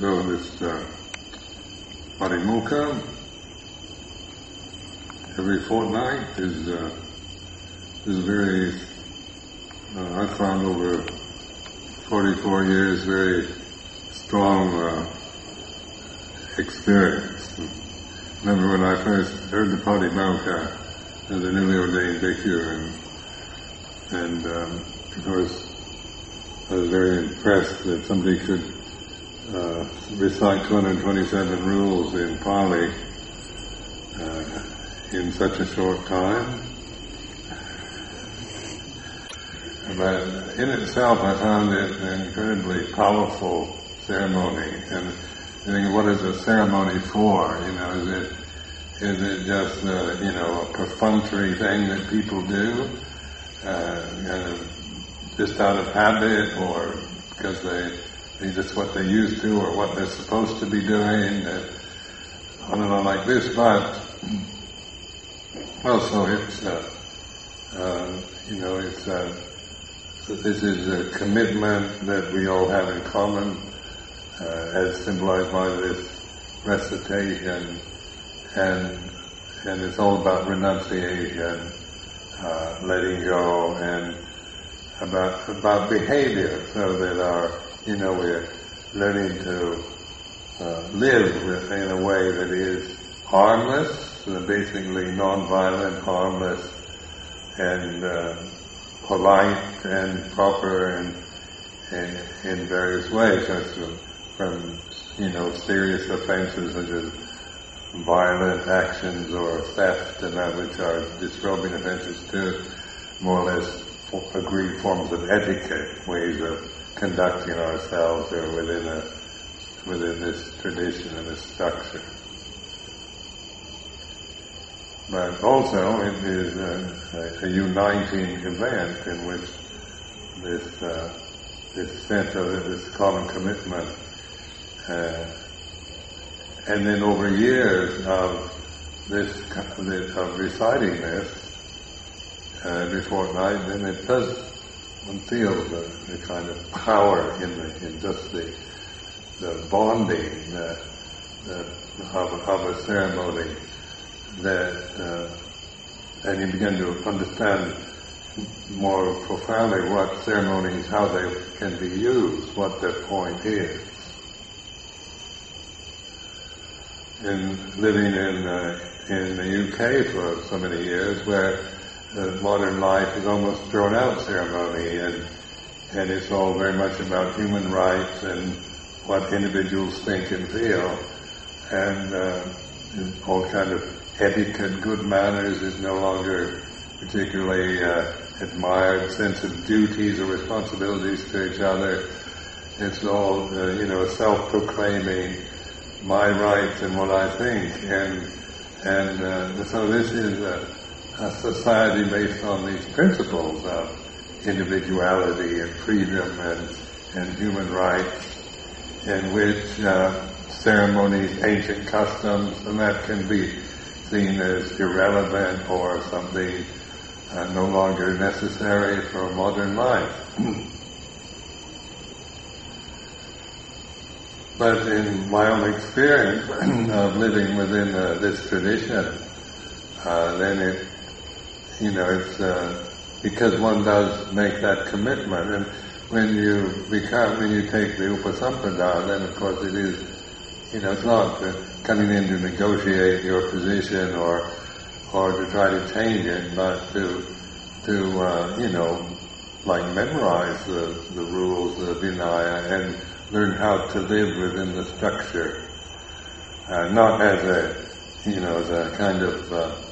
though this uh, Patimokkha every fortnight is uh, is very uh, I found over 44 years very strong uh, experience. Remember when I first heard the Patimokkha as a newly ordained bhikkhu, and and um, of course I was very impressed that somebody could uh, recite 227 rules in Pali uh, in such a short time. But in itself, I found it an incredibly powerful ceremony. And I think, what is a ceremony for? You know, is it is it just a, you know a perfunctory thing that people do, uh, just out of habit, or because they it's what they're used to, or what they're supposed to be doing, on and on like this. But also, it's uh, uh, you know, it's uh, this is a commitment that we all have in common, uh, as symbolized by this recitation and and it's all about renunciation, uh, letting go, and about about behavior, so that our you know we're learning to uh, live with, in a way that is harmless, basically non-violent, harmless, and uh, polite and proper, and, in various ways, from you know serious offenses such as violent actions or theft and that which are disrobing offenses to more or less agreed forms of etiquette, ways of conducting ourselves within a within this tradition and this structure. But also it is a, a uniting event in which this uh, this sense of this common commitment uh, and then over years of this, of reciting this uh, every fortnight, then it does, one feels the, the kind of power in, the, in just the, the bonding the, the, of, of a ceremony that, uh, and you begin to understand more profoundly what ceremonies, how they can be used, what their point is. in living in uh, in the UK for so many years, where uh, modern life has almost thrown out ceremony, and and it's all very much about human rights and what individuals think and feel, and uh, all kind of etiquette, good manners is no longer particularly uh, admired. Sense of duties or responsibilities to each other. It's all uh, you know self-proclaiming my rights and what I think, and and uh, so this is a, a, society based on these principles of individuality and freedom and and human rights, in which uh, ceremonies, ancient customs, and that can be seen as irrelevant or something uh, no longer necessary for modern life. But in my own experience of living within uh, this tradition, uh, then it, you know, it's uh, because one does make that commitment, and when you become, when you take the upasampada, then of course it is, you know, it's not coming in to negotiate your position or or to try to change it, but to to uh, you know, like memorize the the rules, the vinaya, and learn how to live within the structure, uh, not as a, you know, as a kind of uh,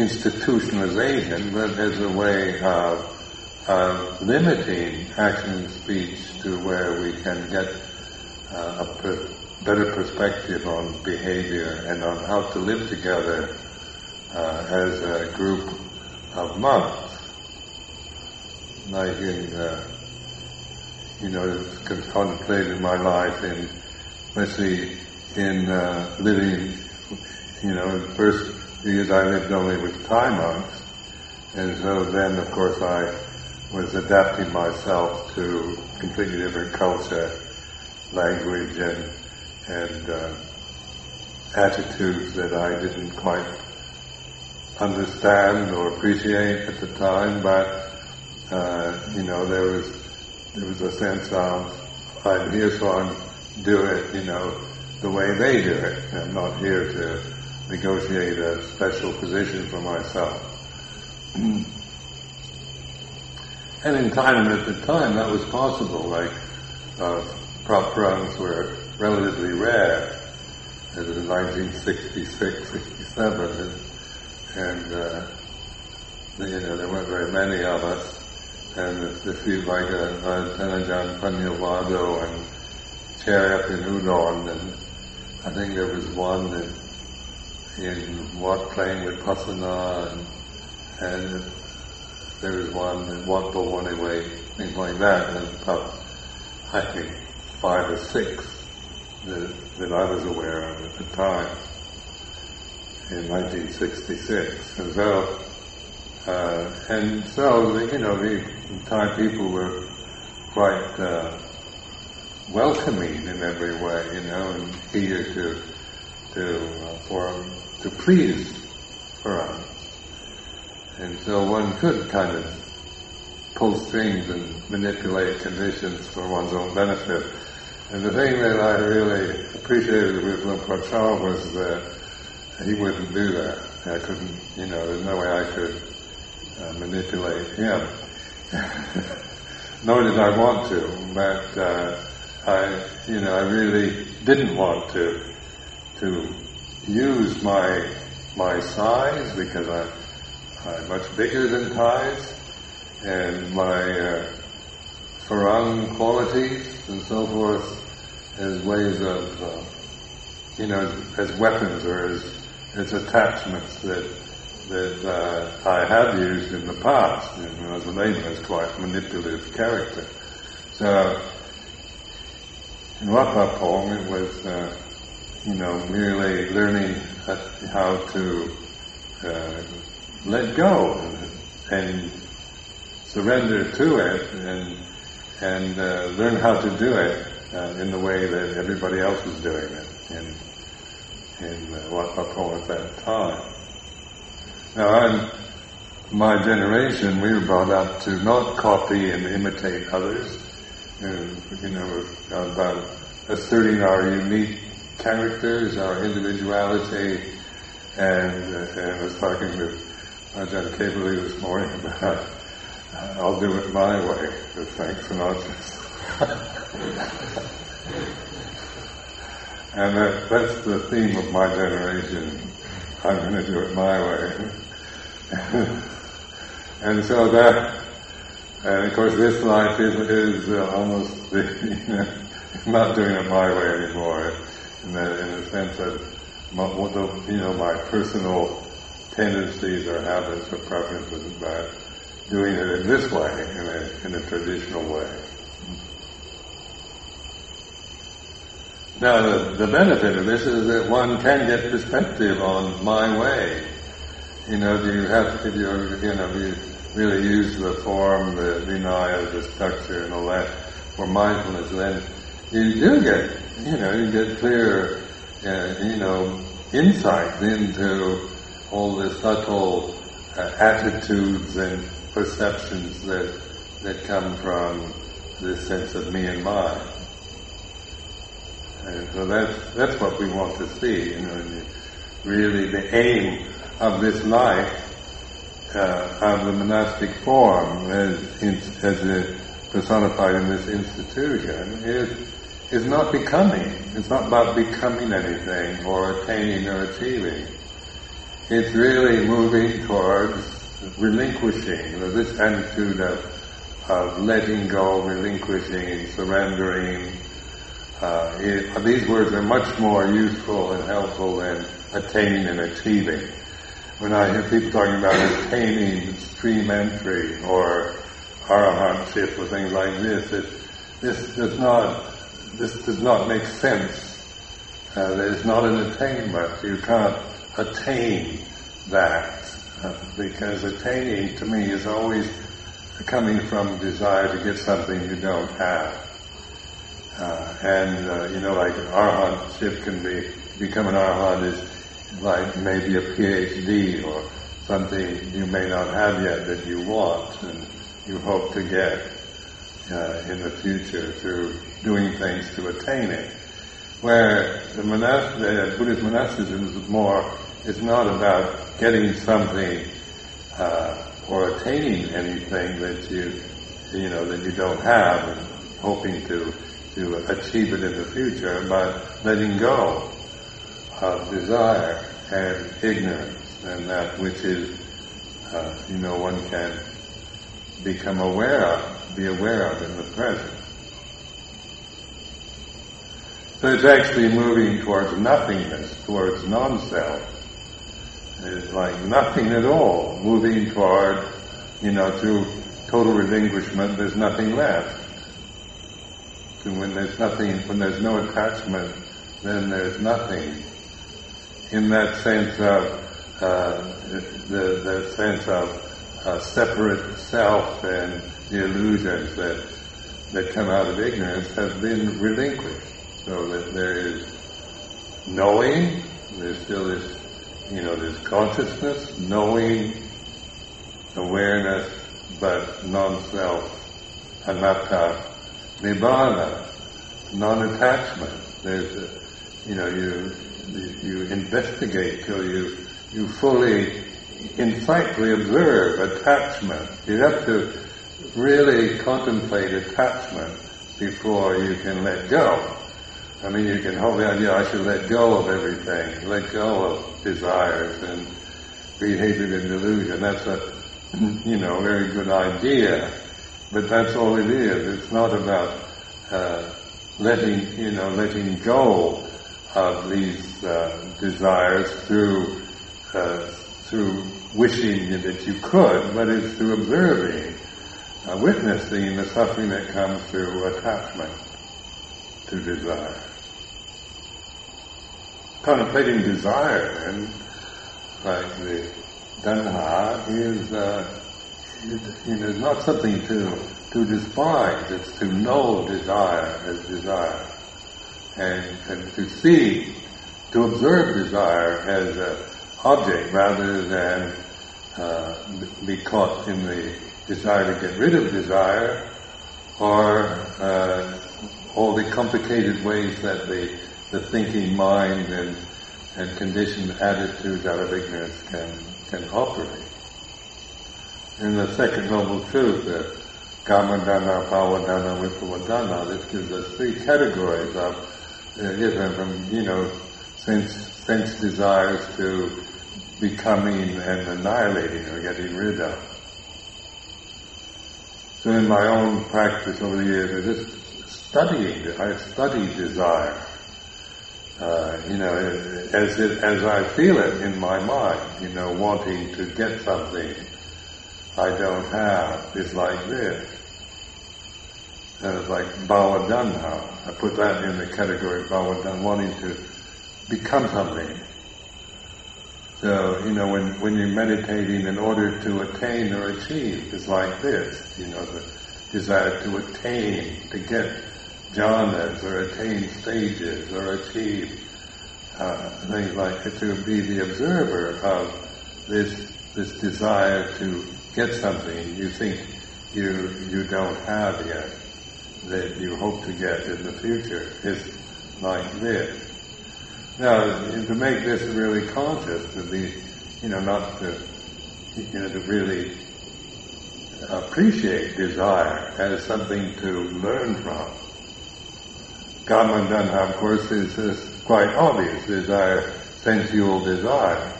institutionalization, but as a way of, of limiting action and speech to where we can get uh, a per- better perspective on behavior and on how to live together uh, as a group of monks. Like in uh, you know, contemplated my life in, especially in uh, living, you know, first years I lived only with Thai monks, and so then, of course, I was adapting myself to completely different culture, language and and uh, attitudes that I didn't quite understand or appreciate at the time, but uh, you know there was there was a sense of I'm here so I'm do it, you know, the way they do it. I'm not here to negotiate a special position for myself. and in Thailand at the time that was possible, like uh, prop runs were relatively rare. It was in 1966, 67, and, and uh, you know, there weren't very many of us. And if you like a, a Tan Ajahn Paññavaddho and Cherry up in Udon, and I think there was one in, in Wat Pleng Vipassana, and, and there was one in Wat Bo anyway, things like that, and about, I think, five or six that, that I was aware of at the time in 1966. And so, uh, and so, you know, the Thai people were quite uh, welcoming in every way, you know, and eager to to uh, for to please for us. And so one could kind of pull strings and manipulate conditions for one's own benefit. And the thing that I really appreciated with Luang Por Chah was that he wouldn't do that. I couldn't, you know, there's no way I could uh, manipulate him. Nor did I want to, but uh, I, you know, I really didn't want to to use my my size because I, I'm much bigger than Thais, and my uh, qualities and so forth as ways of, uh, you know, as, as, weapons or as as attachments that that uh, I have used in the past. You know, as a layman, as quite manipulative character. So in Wat Pah Pong, it was, uh, you know, merely learning how to uh, let go and, surrender to it and, and uh, learn how to do it uh, in the way that everybody else was doing it in, in uh, Wat Pah Pong at that time. Now, I'm, my generation, we were brought up to not copy and imitate others, and, you know, about asserting our unique characters, our individuality, and, uh, I was talking with Ajahn Kevali this morning about uh, I'll do it my way with Frank Sinatra. and that, that's the theme of my generation. I'm going to do it my way. and so that and of course, this life is, is uh, almost the, you know, not doing it my way anymore. In, that, in the sense that my, the, you know my personal tendencies or habits or preferences about doing it in this way, in a, in a traditional way. Now, the, the benefit of this is that one can get perspective on my way. You know, you have, if you're, you know, you really use the form, the vinaya, the structure and all that for mindfulness, then you do get, you know, you get clear, uh, you know, insight into all the subtle uh, attitudes and perceptions that that come from this sense of me and mine. And so that's that's what we want to see, you know, really the aim of this life uh, of the monastic form as, as personified in this institution is, is not becoming. It's not about becoming anything or attaining or achieving. It's really moving towards relinquishing, this attitude of, of letting go, relinquishing, surrendering. Uh, it, these words are much more useful and helpful than attaining and achieving when I hear people talking about attaining stream entry or arahantship or things like this, it, this does not this does not make sense. Uh, there's not an attainment. You can't attain that uh, because attaining to me is always coming from desire to get something you don't have. Uh, and, uh, you know, like arhatship can be, become an arhat is like maybe a PhD or something you may not have yet that you want and you hope to get uh, in the future through doing things to attain it. Where the, monas- the Buddhist monasticism is more, it's not about getting something uh, or attaining anything that you, you know, that you don't have and hoping to to achieve it in the future, but letting go of desire and ignorance and that which is, uh, you know, one can become aware of, be aware of in the present. So it's actually moving towards nothingness, towards non-self. It's like nothing at all, moving toward, you know, to total relinquishment, there's nothing left. And when there's nothing, when there's no attachment, then there's nothing. In that sense of uh, the the sense of uh, separate self and the illusions that that come out of ignorance have been relinquished, so that there is knowing. There's still this, you know, this consciousness, knowing, awareness, but non-self, anatta, nibbana, non-attachment. There's, a, you know, you, you investigate till you you fully, insightfully observe attachment. You have to really contemplate attachment before you can let go. I mean, you can hold the idea, I should let go of everything, let go of desires and be hatred and delusion. That's a, you know, very good idea. But that's all it is. It's not about uh, letting, you know, letting go of these uh, desires through uh, through wishing that you could, but it's through observing, uh, witnessing the suffering that comes through attachment to desire. Contemplating desire, and like the tanha, is uh, you know, not something to, to despise, it's to know desire as desire. And, and to see, to observe desire as an object rather than uh, be caught in the desire to get rid of desire or uh, all the complicated ways that the, the thinking mind and, and conditioned attitudes out of ignorance can, can operate in the second noble truth, the Kamatanha, Bhavatanha, Vibhavatanha, this gives us three categories of uh, from, you know, sense, sense desires to becoming and annihilating or getting rid of. So in my own practice over the years, I just studying, I study desire. Uh, you know, as it, as I feel it in my mind, you know, wanting to get something, I don't have is like this. And it's like bhavatanha. I put that in the category of bhavadan, wanting to become something. So, you know, when, when you're meditating in order to attain or achieve, it's like this, you know, the desire to attain, to get jhanas or attain stages or achieve uh, things like to be the observer of this this desire to get something you think you you don't have yet that you hope to get in the future is like this. Now, to make this really conscious, to be, you know, not to, you know, to really appreciate desire as something to learn from. Kamatanha, of course, is, is quite obvious. Desire, sensual desire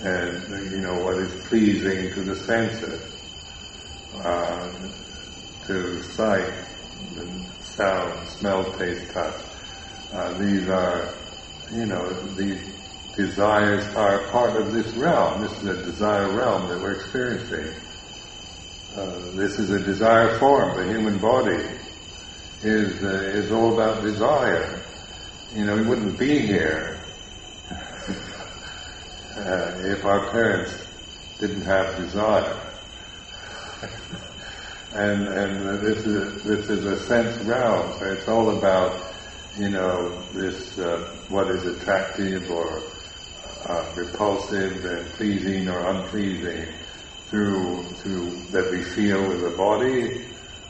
and you know what is pleasing to the senses, uh, to sight, sound, smell, taste, touch. Uh, these are, you know, these desires are part of this realm. This is a desire realm that we're experiencing. Uh, this is a desire form. The human body is uh, is all about desire. You know, we wouldn't be here uh, if our parents didn't have desire. and and this is this is a sense realm. So it's all about you know this uh, what is attractive or uh, repulsive and pleasing or unpleasing through through that we feel with the body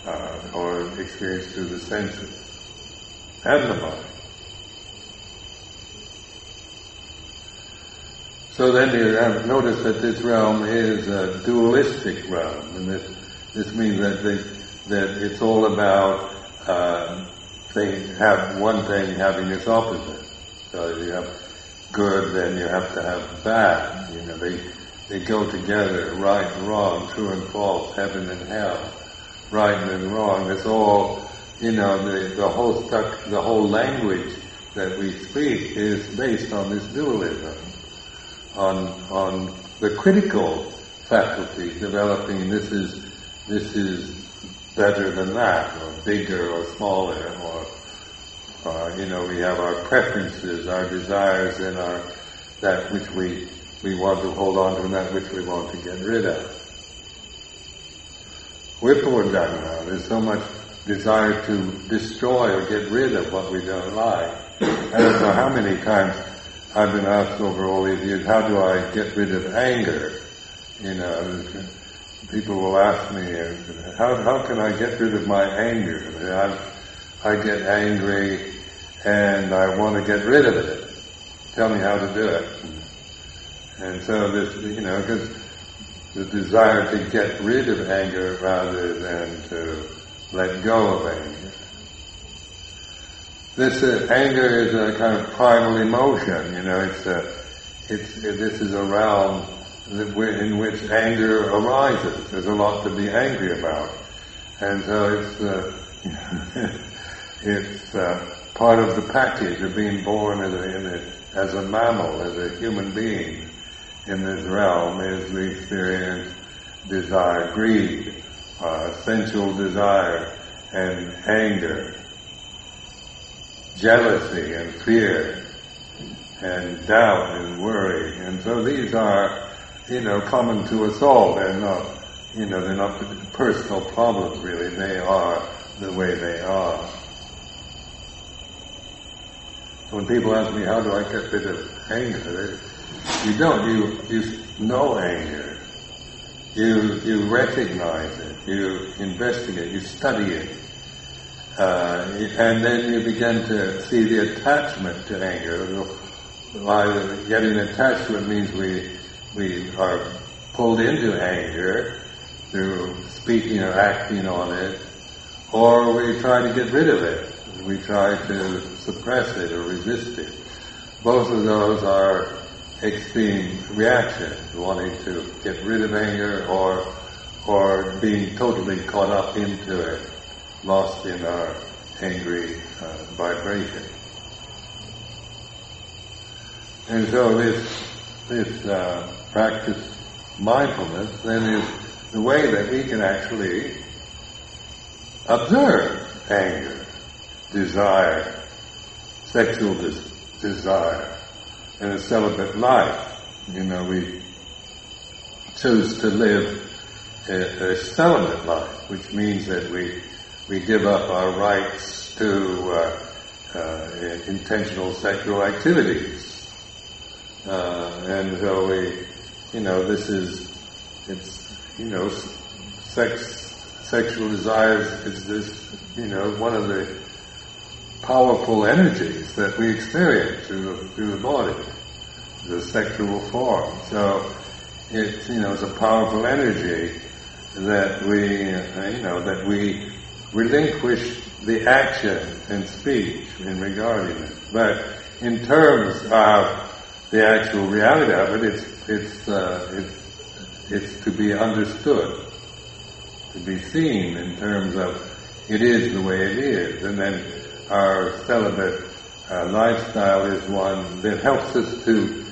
uh, or experience through the senses and the body. So then you have notice that this realm is a dualistic realm, and this this means that they, that it's all about uh, things have one thing having its opposite. So you have good, then you have to have bad. You know, they they go together, right and wrong, true and false, heaven and hell, right and wrong. It's all, you know, the the whole stuck, the whole language that we speak is based on this dualism, on on the critical faculty developing. This is this is better than that, or bigger or smaller, or uh, you know, we have our preferences, our desires, and our that which we we want to hold on to, and that which we want to get rid of. Vibhavatanha, there's so much desire to destroy or get rid of what we don't like. I don't know how many times I've been asked over all these years, how do I get rid of anger? You know, people will ask me, how, how can I get rid of my anger? I, I get angry and I want to get rid of it. Tell me how to do it. And so this, you know, because the desire to get rid of anger rather than to let go of anger. This uh, anger is a kind of primal emotion, you know, it's a, it's, it, this is a realm in which anger arises. There's a lot to be angry about. And so it's, uh, it's uh, part of the package of being born as a, as a mammal, as a human being in this realm is we experience desire, greed, uh, sensual desire, and anger, jealousy and fear, and doubt and worry. And so these are you know, common to us all. They're not, you know, they're not personal problems really. They are the way they are. When people ask me, how do I get rid of anger? You don't. You, you know anger. You, you recognize it. You investigate. You study it. Uh, and then you begin to see the attachment to anger. Why getting it means we we are pulled into anger through speaking or acting on it, or we try to get rid of it. We try to suppress it or resist it. Both of those are extreme reactions, wanting to get rid of anger or or being totally caught up into it, lost in our angry uh, vibration. And so this this uh, practice mindfulness then is the way that we can actually observe anger, desire, sexual des- desire, in a celibate life. You know, we choose to live a, a celibate life, which means that we we give up our rights to uh, uh, intentional sexual activities. Uh, and so we you know, this is, it's, you know, sex, sexual desires is this, you know, one of the powerful energies that we experience through the, through the body, the sexual form. So it's, you know, it's a powerful energy that we, uh, you know, that we relinquish the action and speech in regarding it. But in terms of the actual reality of it, it's it's, uh, it's, it's to be understood, to be seen in terms of it is the way it is. And then our celibate uh, lifestyle is one that helps us to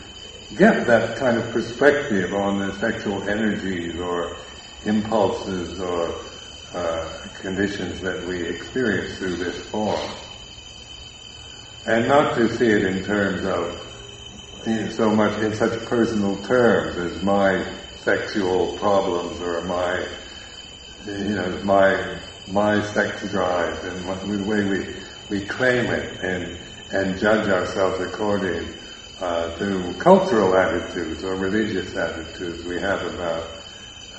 get that kind of perspective on the sexual energies or impulses or uh, conditions that we experience through this form. And not to see it in terms of so much in such personal terms as my sexual problems or my you know, my my sex drive and the way we we claim it and and judge ourselves according uh, to cultural attitudes or religious attitudes we have about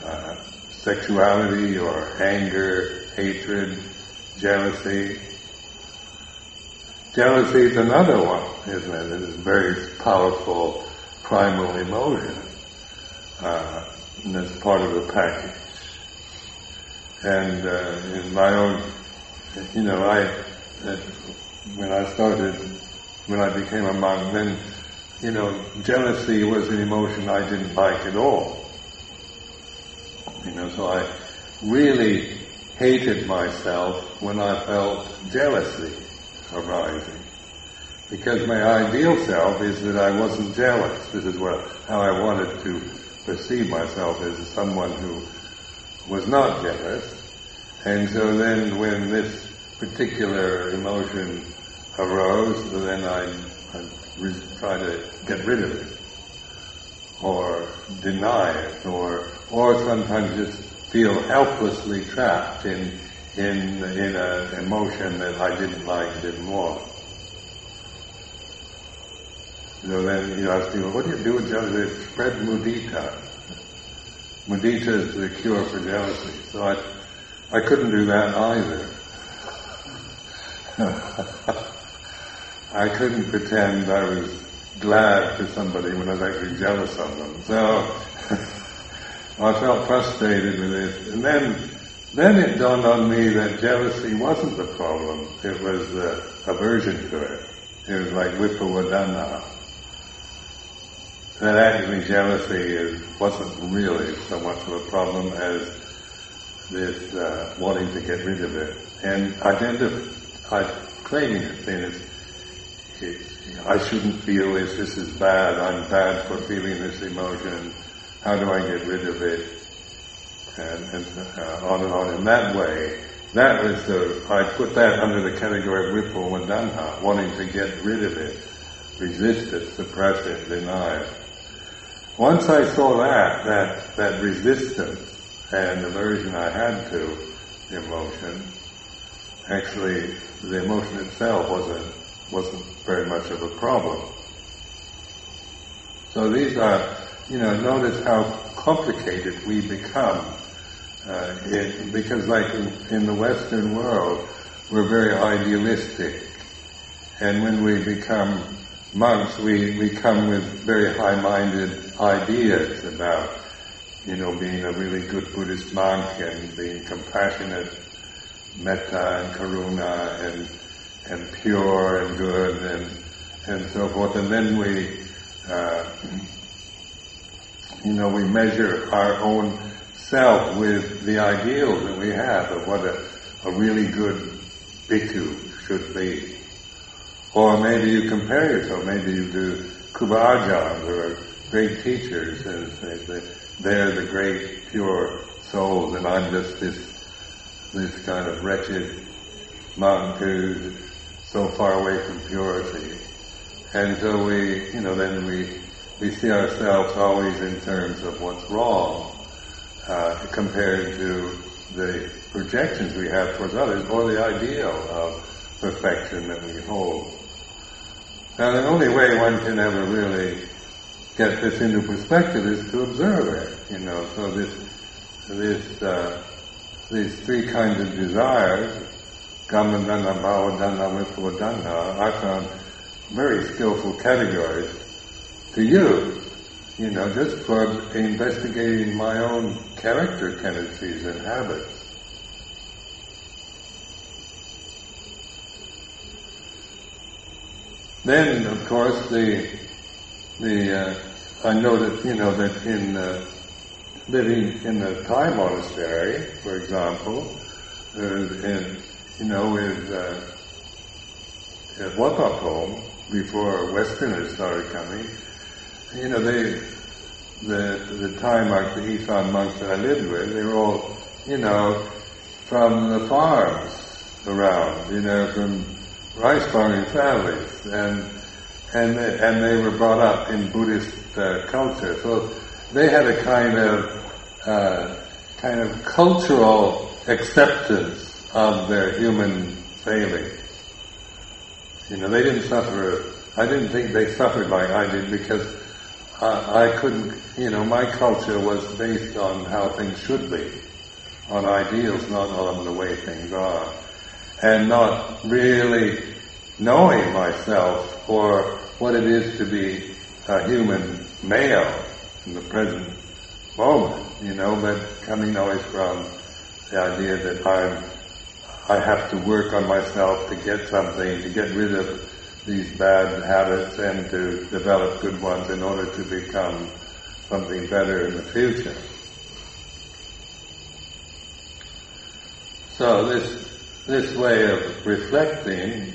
uh, sexuality or anger, hatred, jealousy. Jealousy is another one, isn't it? It is a very powerful primal emotion. Uh, and that's part of the package. And uh, in my own, you know, I, uh, when I started, when I became a monk, then, you know, jealousy was an emotion I didn't like at all. You know, so I really hated myself when I felt jealousy arising. Because my ideal self is that I wasn't jealous. This is what, how I wanted to perceive myself as someone who was not jealous. And so then when this particular emotion arose, then I, I try to get rid of it or deny it or or sometimes just feel helplessly trapped in in in an emotion that I didn't like, didn't want. You know, then you ask people, what do you do with jealousy? Spread mudita. Mudita is the cure for jealousy. So I, I couldn't do that either. I couldn't pretend I was glad for somebody when I was actually jealous of them. So I felt frustrated with this. And then, then it dawned on me that jealousy wasn't the problem. It was the aversion to it. It was like vibhavatanha. That actually jealousy is, wasn't really so much of a problem as this uh, wanting to get rid of it. And identify, claiming it, saying it's, it's, I shouldn't feel this, this is bad, I'm bad for feeling this emotion how do I get rid of it, and, and uh, on and on. In that way, that was the, I put that under the category of vibhavatanha, wanting to get rid of it, resist it, suppress it, deny it. Once I saw that, that, that resistance and aversion I had to the emotion, actually the emotion itself wasn't, wasn't very much of a problem. So these are you know, notice how complicated we become. Uh, it, because like in, the Western world, we're very idealistic. And when we become monks, we, we come with very high-minded ideas about, you know, being a really good Buddhist monk and being compassionate, metta and karuna and, and pure and good and, and so forth. And then we, uh, you know, we measure our own self with the ideals that we have of what a, a really good bhikkhu should be. Or maybe you compare yourself, maybe you do Kruba Ajahn, or great teachers, and say they're the great pure souls, and I'm just this, this kind of wretched monk who's so far away from purity. And so we, you know, then we we see ourselves always in terms of what's wrong uh, compared to the projections we have towards others or the ideal of perfection that we hold. Now the only way one can ever really get this into perspective is to observe it, you know, so this, this, uh, these three kinds of desires, Kamatanha, Bhavatanha, Vibhavatanha, I found very skillful categories to use, you know, just for investigating my own character tendencies and habits. Then, of course, the the uh, I noticed, you know, that in uh, living in the Thai monastery, for example, uh, in, you know, with uh, at Pah before Westerners started coming, you know, they, the, the Thai monks, the Isan monks that I lived with, they were all, you know, from the farms around, you know, from rice farming families, and and they, and they were brought up in Buddhist uh, culture, so they had a kind of uh, kind of cultural acceptance of their human failings. You know, they didn't suffer, I didn't think they suffered like I did because I, I couldn't, you know, my culture was based on how things should be, on ideals, not on the way things are, and not really knowing myself or what it is to be a human male in the present moment, you know, but coming always from the idea that I'm, I have to work on myself to get something, to get rid of these bad habits and to develop good ones in order to become something better in the future. So this, this way of reflecting,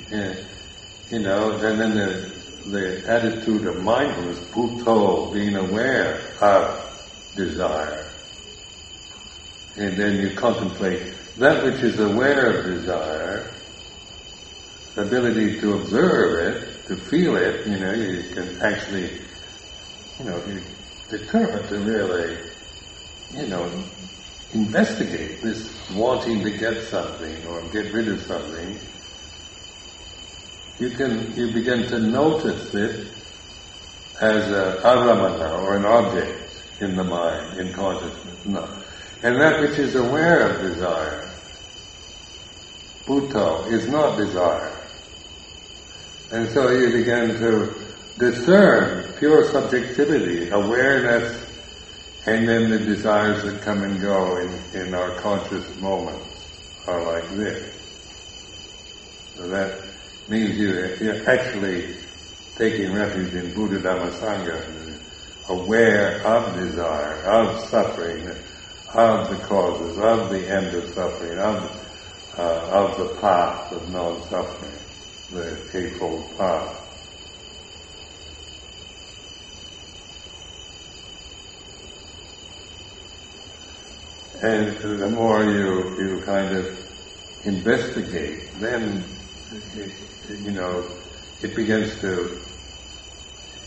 you know, and then the, the attitude of mindfulness, buddho, being aware of desire. And then you contemplate that which is aware of desire, ability to observe it, to feel it, you know, you can actually, you know, be determined to really, you know, investigate this wanting to get something or get rid of something you can you begin to notice it as a aramana or an object in the mind, in consciousness. No. And that which is aware of desire, buddho, is not desire. And so you begin to discern pure subjectivity, awareness, and then the desires that come and go in, in our conscious moments are like this. So that means you, you're actually taking refuge in Buddha Dhamma Sangha, aware of desire, of suffering, of the causes, of the end of suffering, of, uh, of the path of non-suffering, the Eightfold Path. And the more you, you kind of investigate, then you know, it begins to,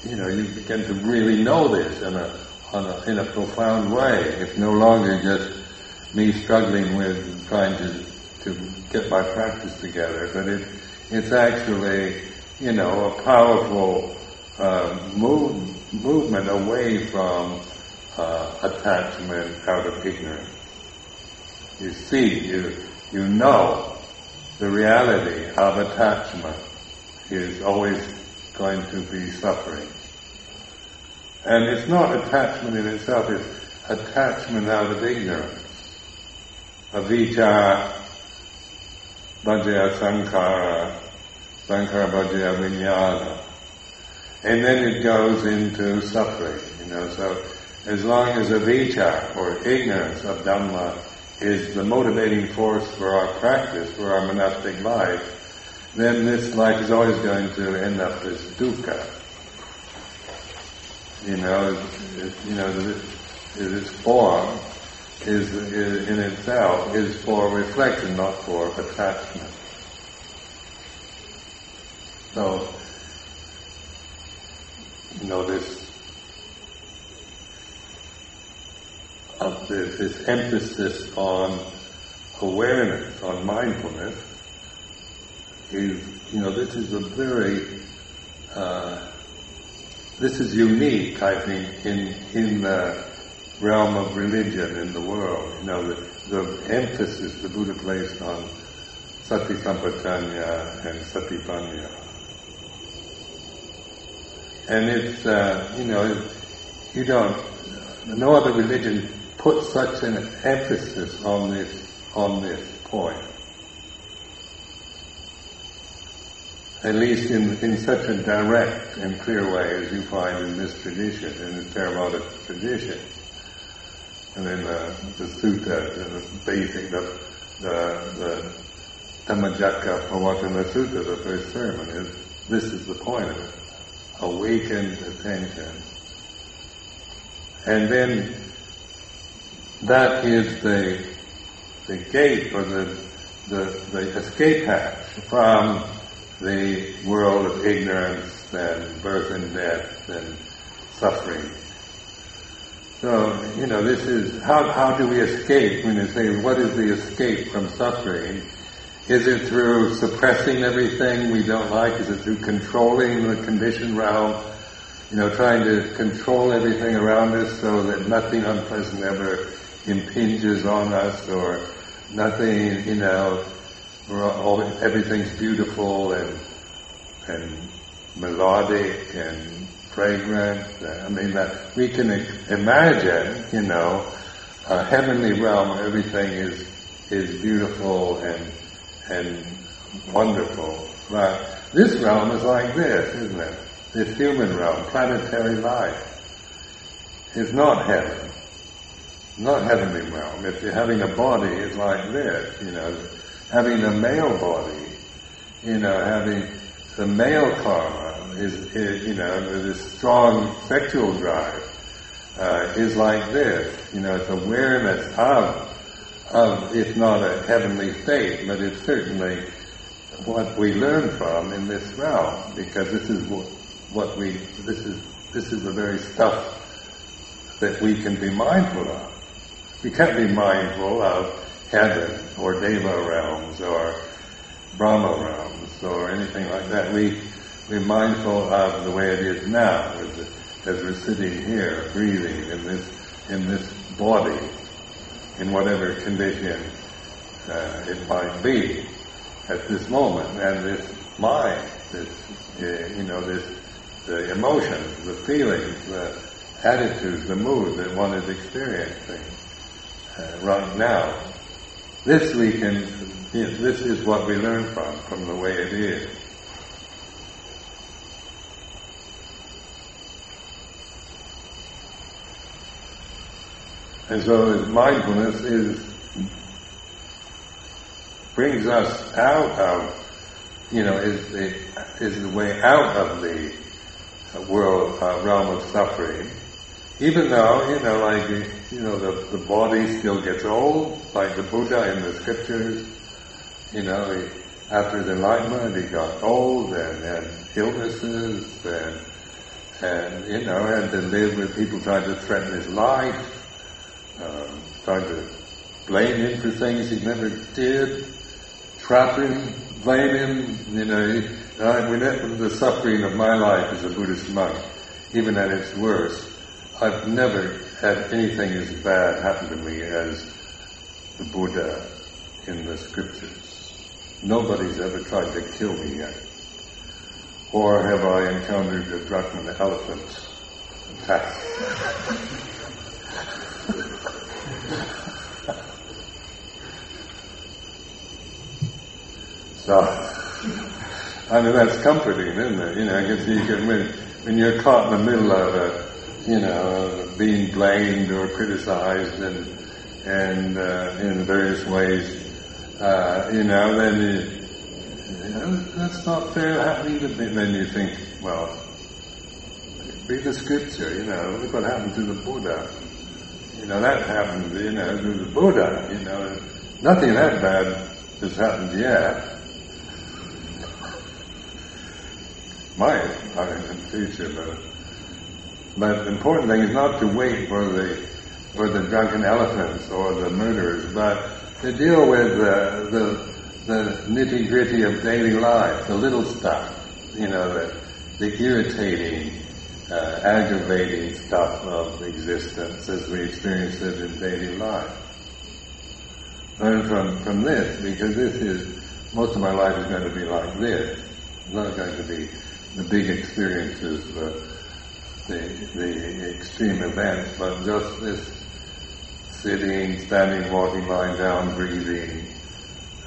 you know, you begin to really know this in a, a, in a profound way. It's no longer just me struggling with trying to, to get my practice together, but it, it's actually, you know, a powerful uh, move, movement away from uh, attachment out of ignorance. You see, you, you know the reality of attachment is always going to be suffering. And it's not attachment in itself, it's attachment out of ignorance. Avijja, paccaya sankhara, vijnana. And then it goes into suffering, you know, so as long as avijja, or ignorance of Dhamma, is the motivating force for our practice, for our monastic life, then this life is always going to end up as dukkha. You know, it, you know, this form is, is in itself is for reflection, not for attachment. So, you know, this of this, this emphasis on awareness, on mindfulness, is, you know, this is a very, uh, this is unique, I think, in, in the realm of religion in the world. You know, the, the emphasis the Buddha placed on sati sampajanya and satipanya. And it's, uh, you know, you don't, no other religion puts such an emphasis on this, on this point. At least in, in such a direct and clear way as you find in this tradition, in the Theravada tradition. And in the, the sutta, the basic, the, the, the Dhammacakka Pavattana Sutta, the first sermon, is this is the point of it. Awakened attention. And then that is the, the gate or the, the, the escape hatch from the world of ignorance and birth and death and suffering. So, you know, this is, how, how do we escape? When you say, what is the escape from suffering? Is it through suppressing everything we don't like? Is it through controlling the conditioned realm? You know, trying to control everything around us so that nothing unpleasant ever impinges on us or nothing, you know, all, everything's beautiful and, and melodic and fragrant. I mean, that we can imagine, you know, a heavenly realm where everything is, is beautiful and, and wonderful. But this realm is like this, isn't it? This human realm, planetary life, is not heaven. Not heavenly realm. If you're having a body, it's like this, you know, having a male body, you know, having the male karma is, is you know, this strong sexual drive uh, is like this. You know, it's awareness of, of, if not a heavenly state, but it's certainly what we learn from in this realm, because this is what, we, this is, this is the very stuff that we can be mindful of. We can't be mindful of heaven or Deva realms or Brahma realms or anything like that. We, we're mindful of the way it is now as, as we're sitting here breathing in this, in this body, in whatever condition uh, it might be at this moment. And this mind, this, uh, you know, this, the emotions, the feelings, the attitudes, the mood that one is experiencing uh, right now this we can, this is what we learn from, from the way it is. And so mindfulness is, brings us out of, you know, is the, is the way out of the world, uh, realm of suffering. Even though, you know, like, you know, the, the body still gets old, like the Buddha in the scriptures, you know, he, after the enlightenment he got old and had illnesses and, and, you know, had to live with people trying to threaten his life, um, trying to blame him for things he never did, trap him, blame him, you know, he, uh, whenever the suffering of my life as a Buddhist monk, even at its worst, I've never had anything as bad happen to me as the Buddha in the scriptures. Nobody's ever tried to kill me yet. Or have I encountered a Brahman elephant attack? so, I mean, that's comforting, isn't it? You know, I guess you can, when, when you're caught in the middle of a you know, being blamed or criticized and and uh, in various ways, uh, you know, then you, you know, that's not fair happening to me. Then you think, well, read the scripture, you know, look what happened to the Buddha. You know, that happened, you know, to the Buddha, you know, nothing that bad has happened yet. Might, I in the future, but but the important thing is not to wait for the for the drunken elephants or the murderers, but to deal with the the, the nitty gritty of daily life, the little stuff, you know, the, the irritating, uh, aggravating stuff of existence as we experience it in daily life. Learn from, from this, because this is, most of my life is going to be like this. It's not going to be the big experiences, the, the, the extreme events, but just this sitting, standing, walking, lying down, breathing,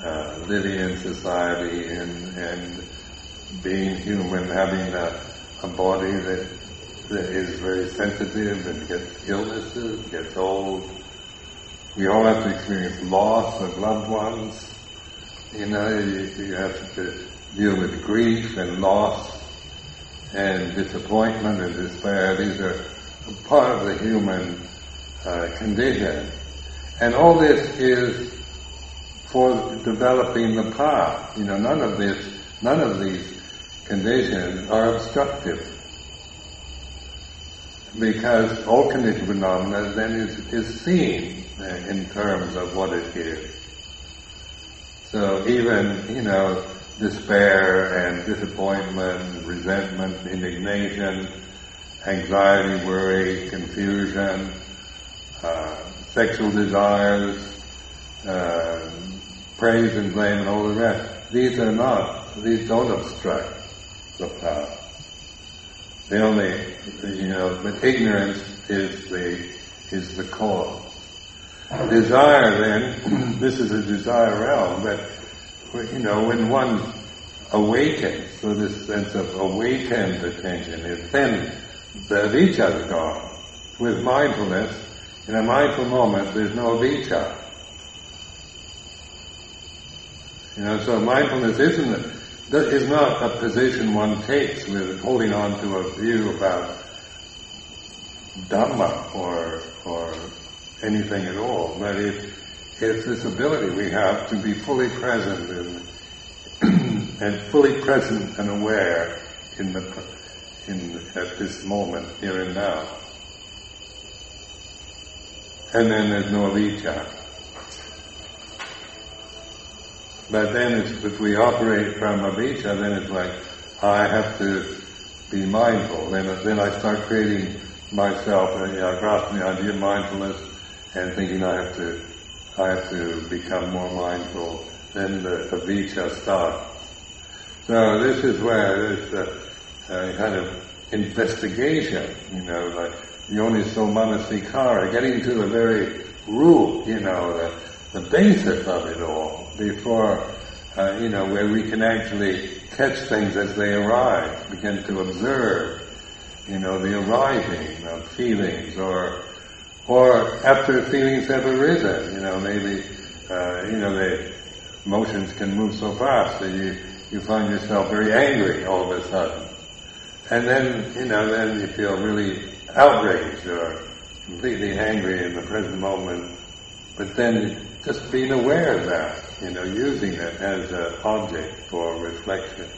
uh, living in society and, and being human, having a, a body that, that is very sensitive and gets illnesses, gets old. We all have to experience loss of loved ones. You know, you, you have to deal with grief and loss and disappointment and despair. These are part of the human uh, condition. And all this is for developing the path. You know, none of this, none of these conditions are obstructive. Because all conditioned phenomena then is, is seen uh, in terms of what it is. So even, you know, despair and disappointment, resentment, indignation, anxiety, worry, confusion, uh, sexual desires, uh, praise and blame and all the rest. These are not, these don't obstruct the path. The only, you know, but ignorance is the, is the cause. Desire then, this is a desire realm, but you know, when one awakens, so this sense of awakened attention is then the avijja is gone. With mindfulness, in a mindful moment, there's no avijja. You know, so mindfulness isn't is not a position one takes with holding on to a view about Dhamma or or anything at all, but it, it's this ability we have to be fully present and, and fully present and aware in the in at this moment here and now. And then there's no avijja. But then if we operate from avijja, then it's like, I have to be mindful. Then, then I start creating myself, you know, I grasp the idea of mindfulness and thinking I have to, I have to become more mindful. Then the avijja starts. So this is where there's a, a kind of investigation, you know, like yoniso manasikara, getting to the very root, you know, the, the basis of it all before, uh, you know, where we can actually catch things as they arise, begin to observe, you know, the arising of feelings or, or after feelings have arisen, you know, maybe, uh, you know, the emotions can move so fast that you, you find yourself very angry all of a sudden. And then, you know, then you feel really outraged or completely angry in the present moment. But then just being aware of that, you know, using it as an object for reflection.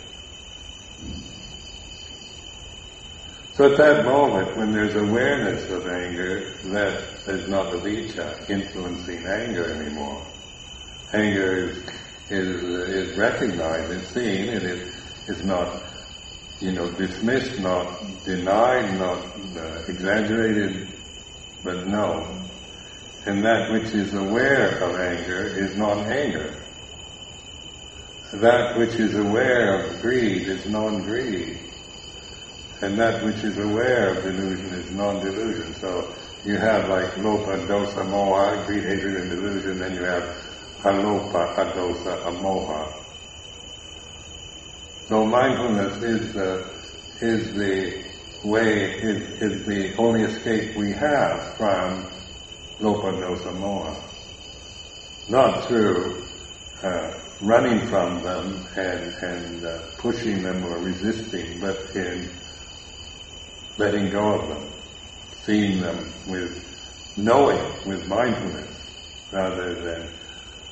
So at that moment, when there's awareness of anger, that is not the avijja influencing anger anymore. Anger is, is, is recognized and seen, and it is not, you know, dismissed, not denied, not uh, exaggerated, but known and that which is aware of anger is non-anger. That which is aware of greed is non-greed. And that which is aware of delusion is non-delusion. So you have like lobha, dosa, moha, greed, hatred, and delusion, then you have alobha, adosa, amoha. So mindfulness is the, is the way, is, is the only escape we have from lobha moha. Not through uh, running from them and, and uh, pushing them or resisting, but in letting go of them, seeing them with knowing, with mindfulness, rather than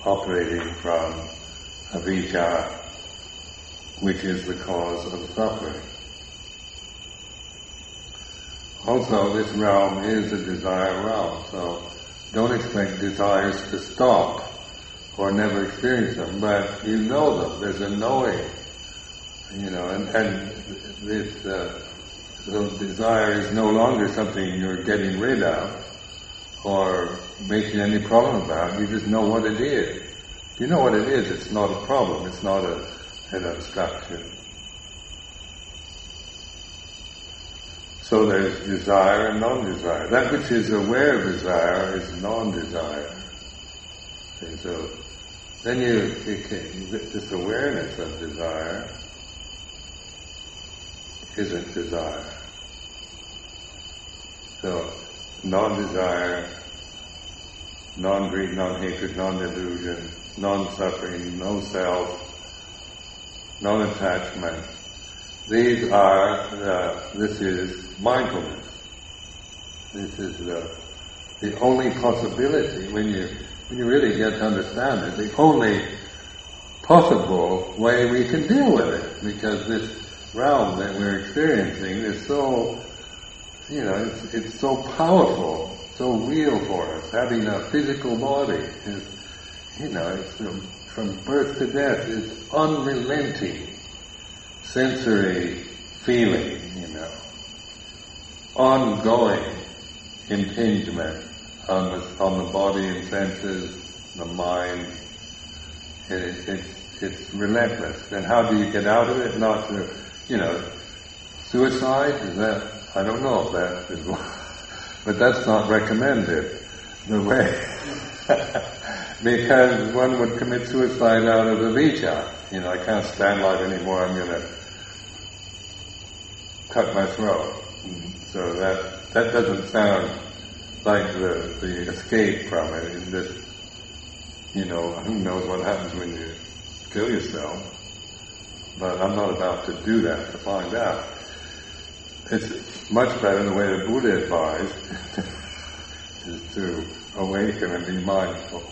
operating from avijja, which is the cause of suffering. Also, this realm is a desire realm, so don't expect desires to stop or never experience them, but you know them. There's a knowing, you know, and, and this uh, desire is no longer something you're getting rid of or making any problem about. You just know what it is. You know what it is, it's not a problem. It's not a, an obstruction. So there's desire and non-desire. That which is aware of desire is non-desire. And so then you, can, this awareness of desire isn't desire. So non-desire, non-greed, non-hatred, non-delusion, non-suffering, no self, non-attachment. These are, uh, this is mindfulness. This is the, the only possibility when you, when you really get to understand it, the only possible way we can deal with it, because this realm that we're experiencing is so, you know, it's, it's so powerful, so real for us. Having a physical body is, you know, it's from, from birth to death is unrelenting sensory feeling, you know, ongoing impingement on the, on the body and senses, the mind. It, it's, it's relentless. And how do you get out of it? Not through, you know, suicide? Is that, I don't know if that is, but that's not recommended. The way, because one would commit suicide out of avijja. You know, I can't stand life anymore, I'm gonna cut my throat. Mm-hmm. So that, that doesn't sound like the, the escape from it. And this, you know, who knows what happens when you kill yourself. But I'm not about to do that to find out. It's much better the way the Buddha advised is to awaken and be mindful.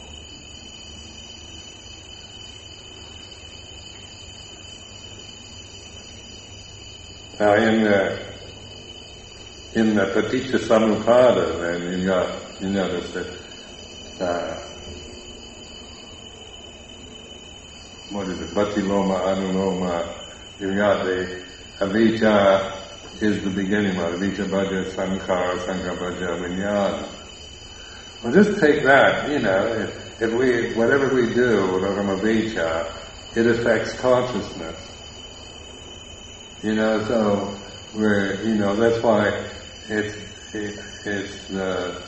Now in the in the Paticca Samuppada, then you got you notice that uh, what is it, Patiloma, Anuloma, you got the Avijja is the beginning of Avijja paccaya Sankhara, Sankhara paccaya Vijnana. Well just take that, you know, if, if we, whatever we do from Avijja, it affects consciousness. You know, so we're, you know, that's why it's, it, it's uh,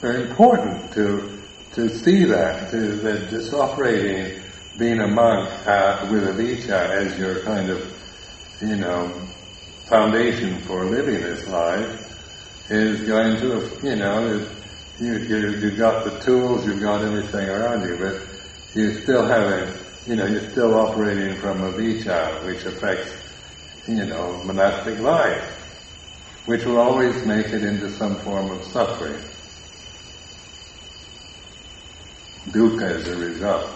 very important to, to see that, to, that just operating, being a monk uh, with avijja as your kind of, you know, foundation for living this life is going to, you know, you, you, you've got the tools, you've got everything around you, but you still haven't, you know, you're still operating from a avijja, which affects you know, monastic life, which will always make it into some form of suffering. Dukkha as a result.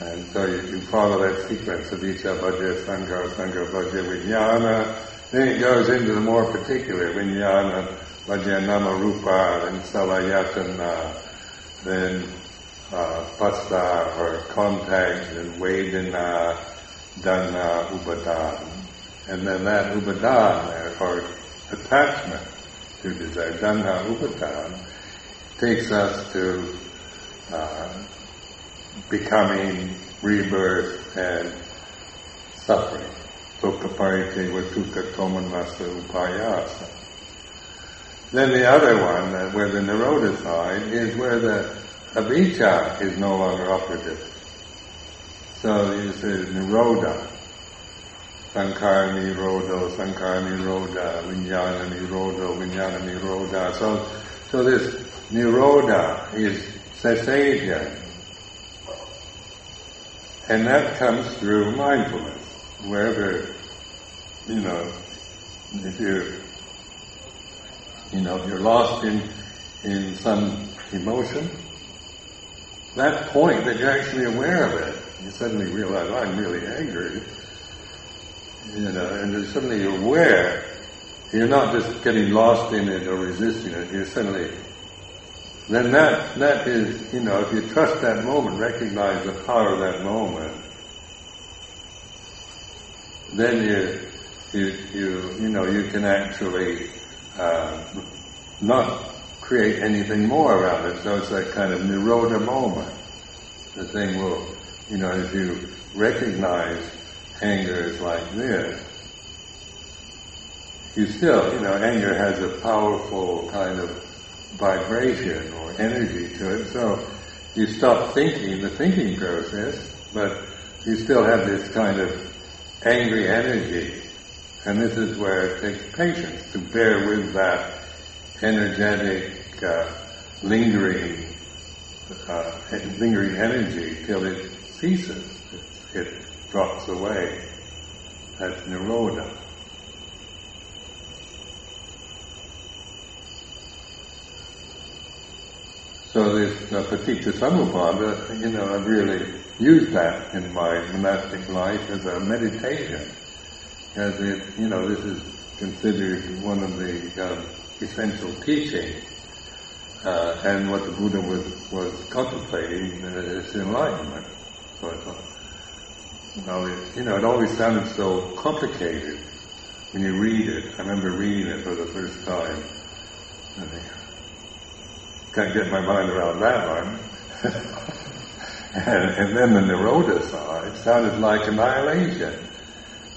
And so you can follow that sequence of Icca paccaya, Sangha, Sangha paccaya, Vijnana. Then it goes into the more particular Vijnana, paccaya Nama Rupa, and Salayatana, then uh, Phassa or contact, and Vedana, dana upadan. And then that upadan, or attachment to desire, dana upadan, takes us to uh, becoming rebirth and suffering. Dukkha parideva dukkha domanassa upayasa. Then the other one, uh, where the Nirodha side, is where the avijja is no longer operative. So this is Nirodha. Sankhara Nirodha, Sankhara Nirodha, Vijnana Nirodha, Vijnana Nirodha. So, so this Nirodha is cessation. And that comes through mindfulness. Wherever, you know, if you're, you know, if you're lost in, in some emotion, that point that you're actually aware of it, you suddenly realize I'm really angry. You know, and you're suddenly aware. You're not just getting lost in it or resisting it. You're suddenly then that that is, you know, if you trust that moment, recognize the power of that moment, then you you you you know you can actually uh, not create anything more around it. So it's that kind of nirodha moment. The thing will you know, as you recognize anger is like this, you still, you know, anger has a powerful kind of vibration or energy to it, so you stop thinking, the thinking process, but you still have this kind of angry energy. And this is where it takes patience to bear with that energetic, uh, lingering, uh, lingering energy till it ceases, it, it drops away. That's nirodha. So this uh, Paticca Samuppada, you know, I've really used that in my monastic life as a meditation. As it, you know, this is considered one of the um, essential teachings. Uh, and what the Buddha was, was contemplating is enlightenment. So I thought, well, it, you know, it always sounded so complicated when you read it. I remember reading it for the first time. I can't get my mind around that one. and, and then the Nirodha side sounded like annihilation.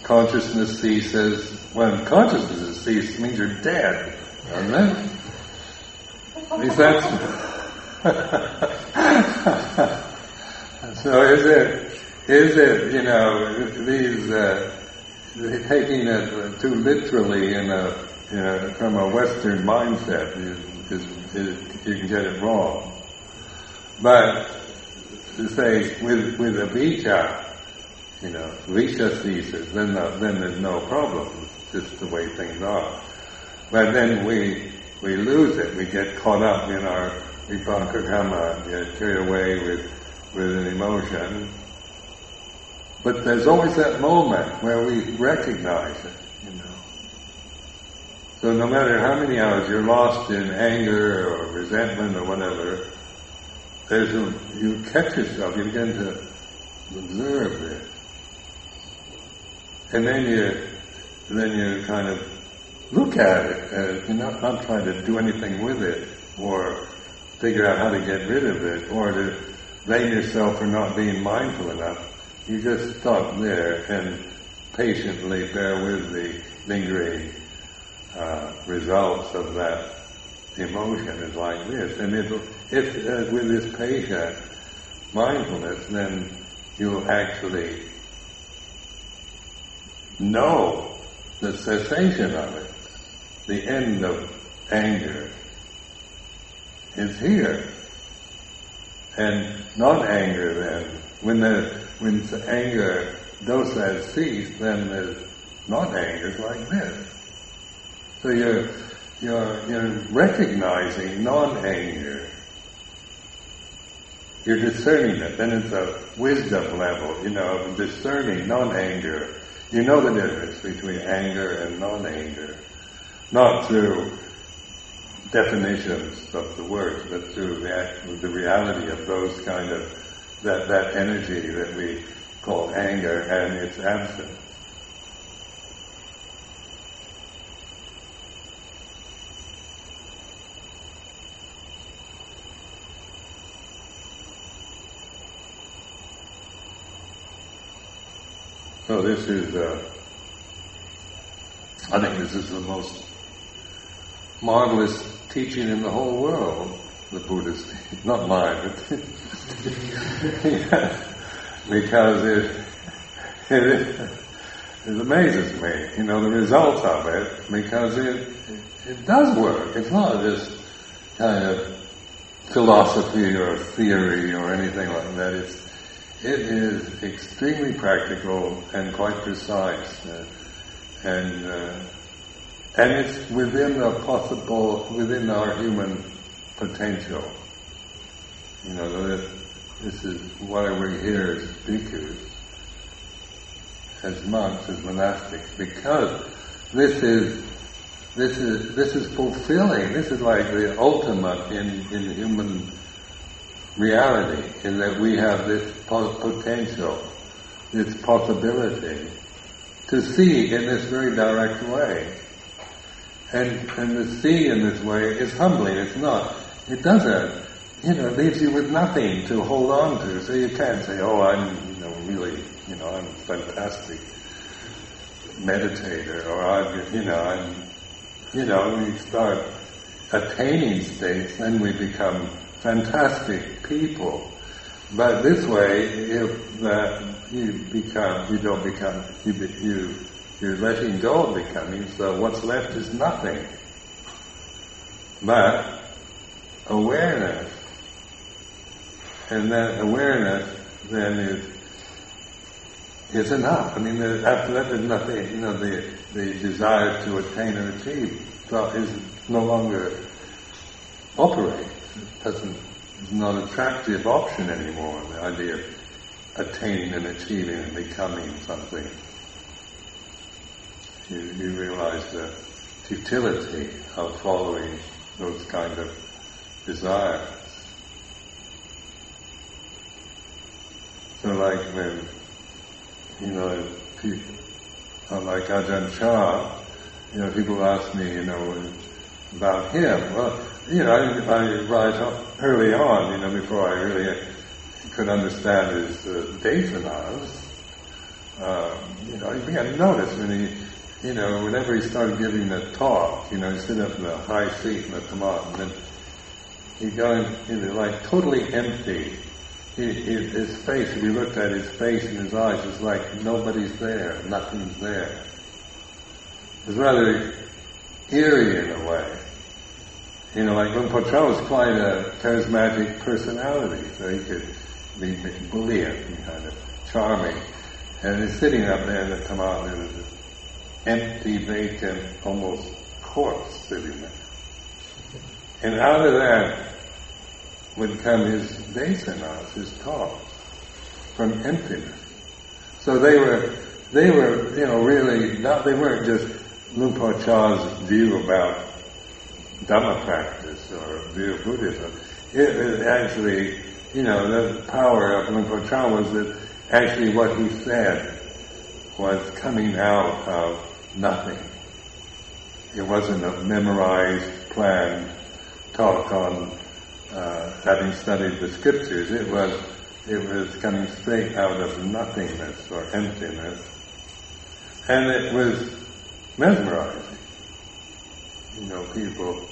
Consciousness ceases. When consciousness ceases, it means you're dead, doesn't it? That's. so is it? Is it? You know, these uh, taking it too literally in a you know, from a Western mindset is, is, is you can get it wrong. But to say with with a vijja, you know, vijja ceases, then the, then there's no problem. It's just the way things are. But then we we lose it. We get caught up in our vipaka karma, get carried away with with an emotion. But there's always that moment where we recognize it, you know. So no matter how many hours you're lost in anger or resentment or whatever, there's a, you catch yourself, you begin to observe it. And then you, then you kind of look at it as you're not, not trying to do anything with it or figure out how to get rid of it or to blame yourself for not being mindful enough. You just stop there and patiently bear with the lingering uh, results of that emotion is like this. And if, if uh, with this patient mindfulness, then you'll actually know the cessation of it, the end of anger is here. And non-anger then, when the when the anger dosa has ceased, then there's not anger like this. So you're you're, you're recognizing non-anger. You're discerning it. Then it's a wisdom level, you know, discerning non-anger. You know the difference between anger and non-anger. Not through definitions of the words, but through the, actual, the reality of those kind of, that, that energy that we call anger and its absence. So this is, uh, I think this is the most marvelous teaching in the whole world, the Buddhist, not mine, but because it, it, it amazes me, you know, the results of it, because it, it, it does work. It's not just kind of philosophy or theory or anything like that. It's it is extremely practical and quite precise, uh, and uh, and it's within the possible, within our human potential. You know, this, this is why we're here as bhikkhus, as monks, as monastics, because this is this is this is fulfilling. This is like the ultimate in in human reality in that we have this potential, this possibility to see in this very direct way. And, and see in this way is humbling. It's not. It doesn't. You know, it leaves you with nothing to hold on to. So you can't say, oh, I'm, you know, really, you know, I'm a fantastic meditator, or I'm, you know, I'm, you know, we start attaining states, then we become fantastic people. But this way, if uh, you become, you don't become, you, you, you're letting go of becoming, so what's left is nothing. But awareness, and that awareness then is is enough. I mean, after that, there's nothing. You know, the the desire to attain or achieve is no longer operate doesn't is not an attractive option anymore. The idea of attaining and achieving and becoming something. You, you realize the futility of following those kind of desires. So like when, you know, people, uh, like Ajahn Chah, you know, people ask me, you know, about him. Well, you know, I, I rise early on, you know, before I really could understand his uh, desanas. Um, you know, you began to notice when he, you know, whenever he started giving the talk, you know, he'd sit up in the high seat in the Tamat, and then he'd go in, you know, like totally empty. He, he, his face, if you looked at his face and his eyes, it's like nobody's there, nothing's there. It's rather eerie in a way. You know, like Chah was quite a charismatic personality, so he could be buoyant and kind of charming. And he's sitting up there in the Tamat, empty, vacant, almost corpse sitting there. And out of that would come his desanas, his talks, from emptiness. So they were, they were, you know, really not, they weren't just Luang Por Chah's view about Dhamma practice or view of Buddhism. It, it actually, you know, the power of Luang Por Chah was that actually what he said was coming out of nothing. It wasn't a memorized, planned talk on uh, having studied the scriptures. It was it was coming straight out of nothingness or emptiness, and it was mesmerizing. You know, people.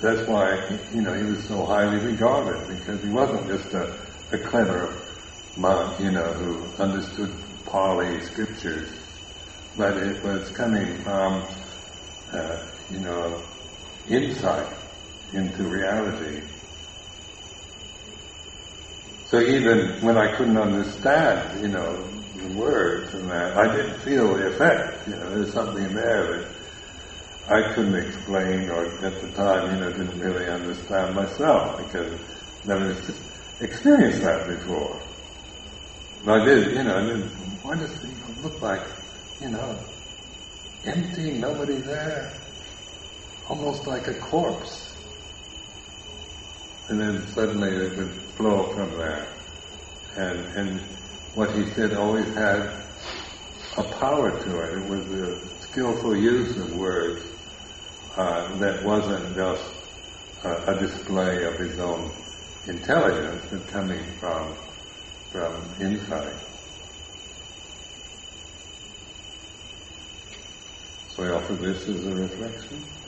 That's why you know he was so highly regarded because he wasn't just a, a clever monk, you know, who understood Pali scriptures, but it was coming from, uh, you know, insight into reality. So even when I couldn't understand, you know, the words and that, I didn't feel the effect. You know, there's something there that I couldn't explain, or at the time, you know, didn't really understand myself because I never experienced that before. But I did, you know, I didn't. why does it look like, you know, empty, nobody there, almost like a corpse? and then suddenly it would flow from there. And, and what he said always had a power to it. It was a skillful use of words uh, that wasn't just a, display of his own intelligence, but coming from from insight. So I offer this as a reflection.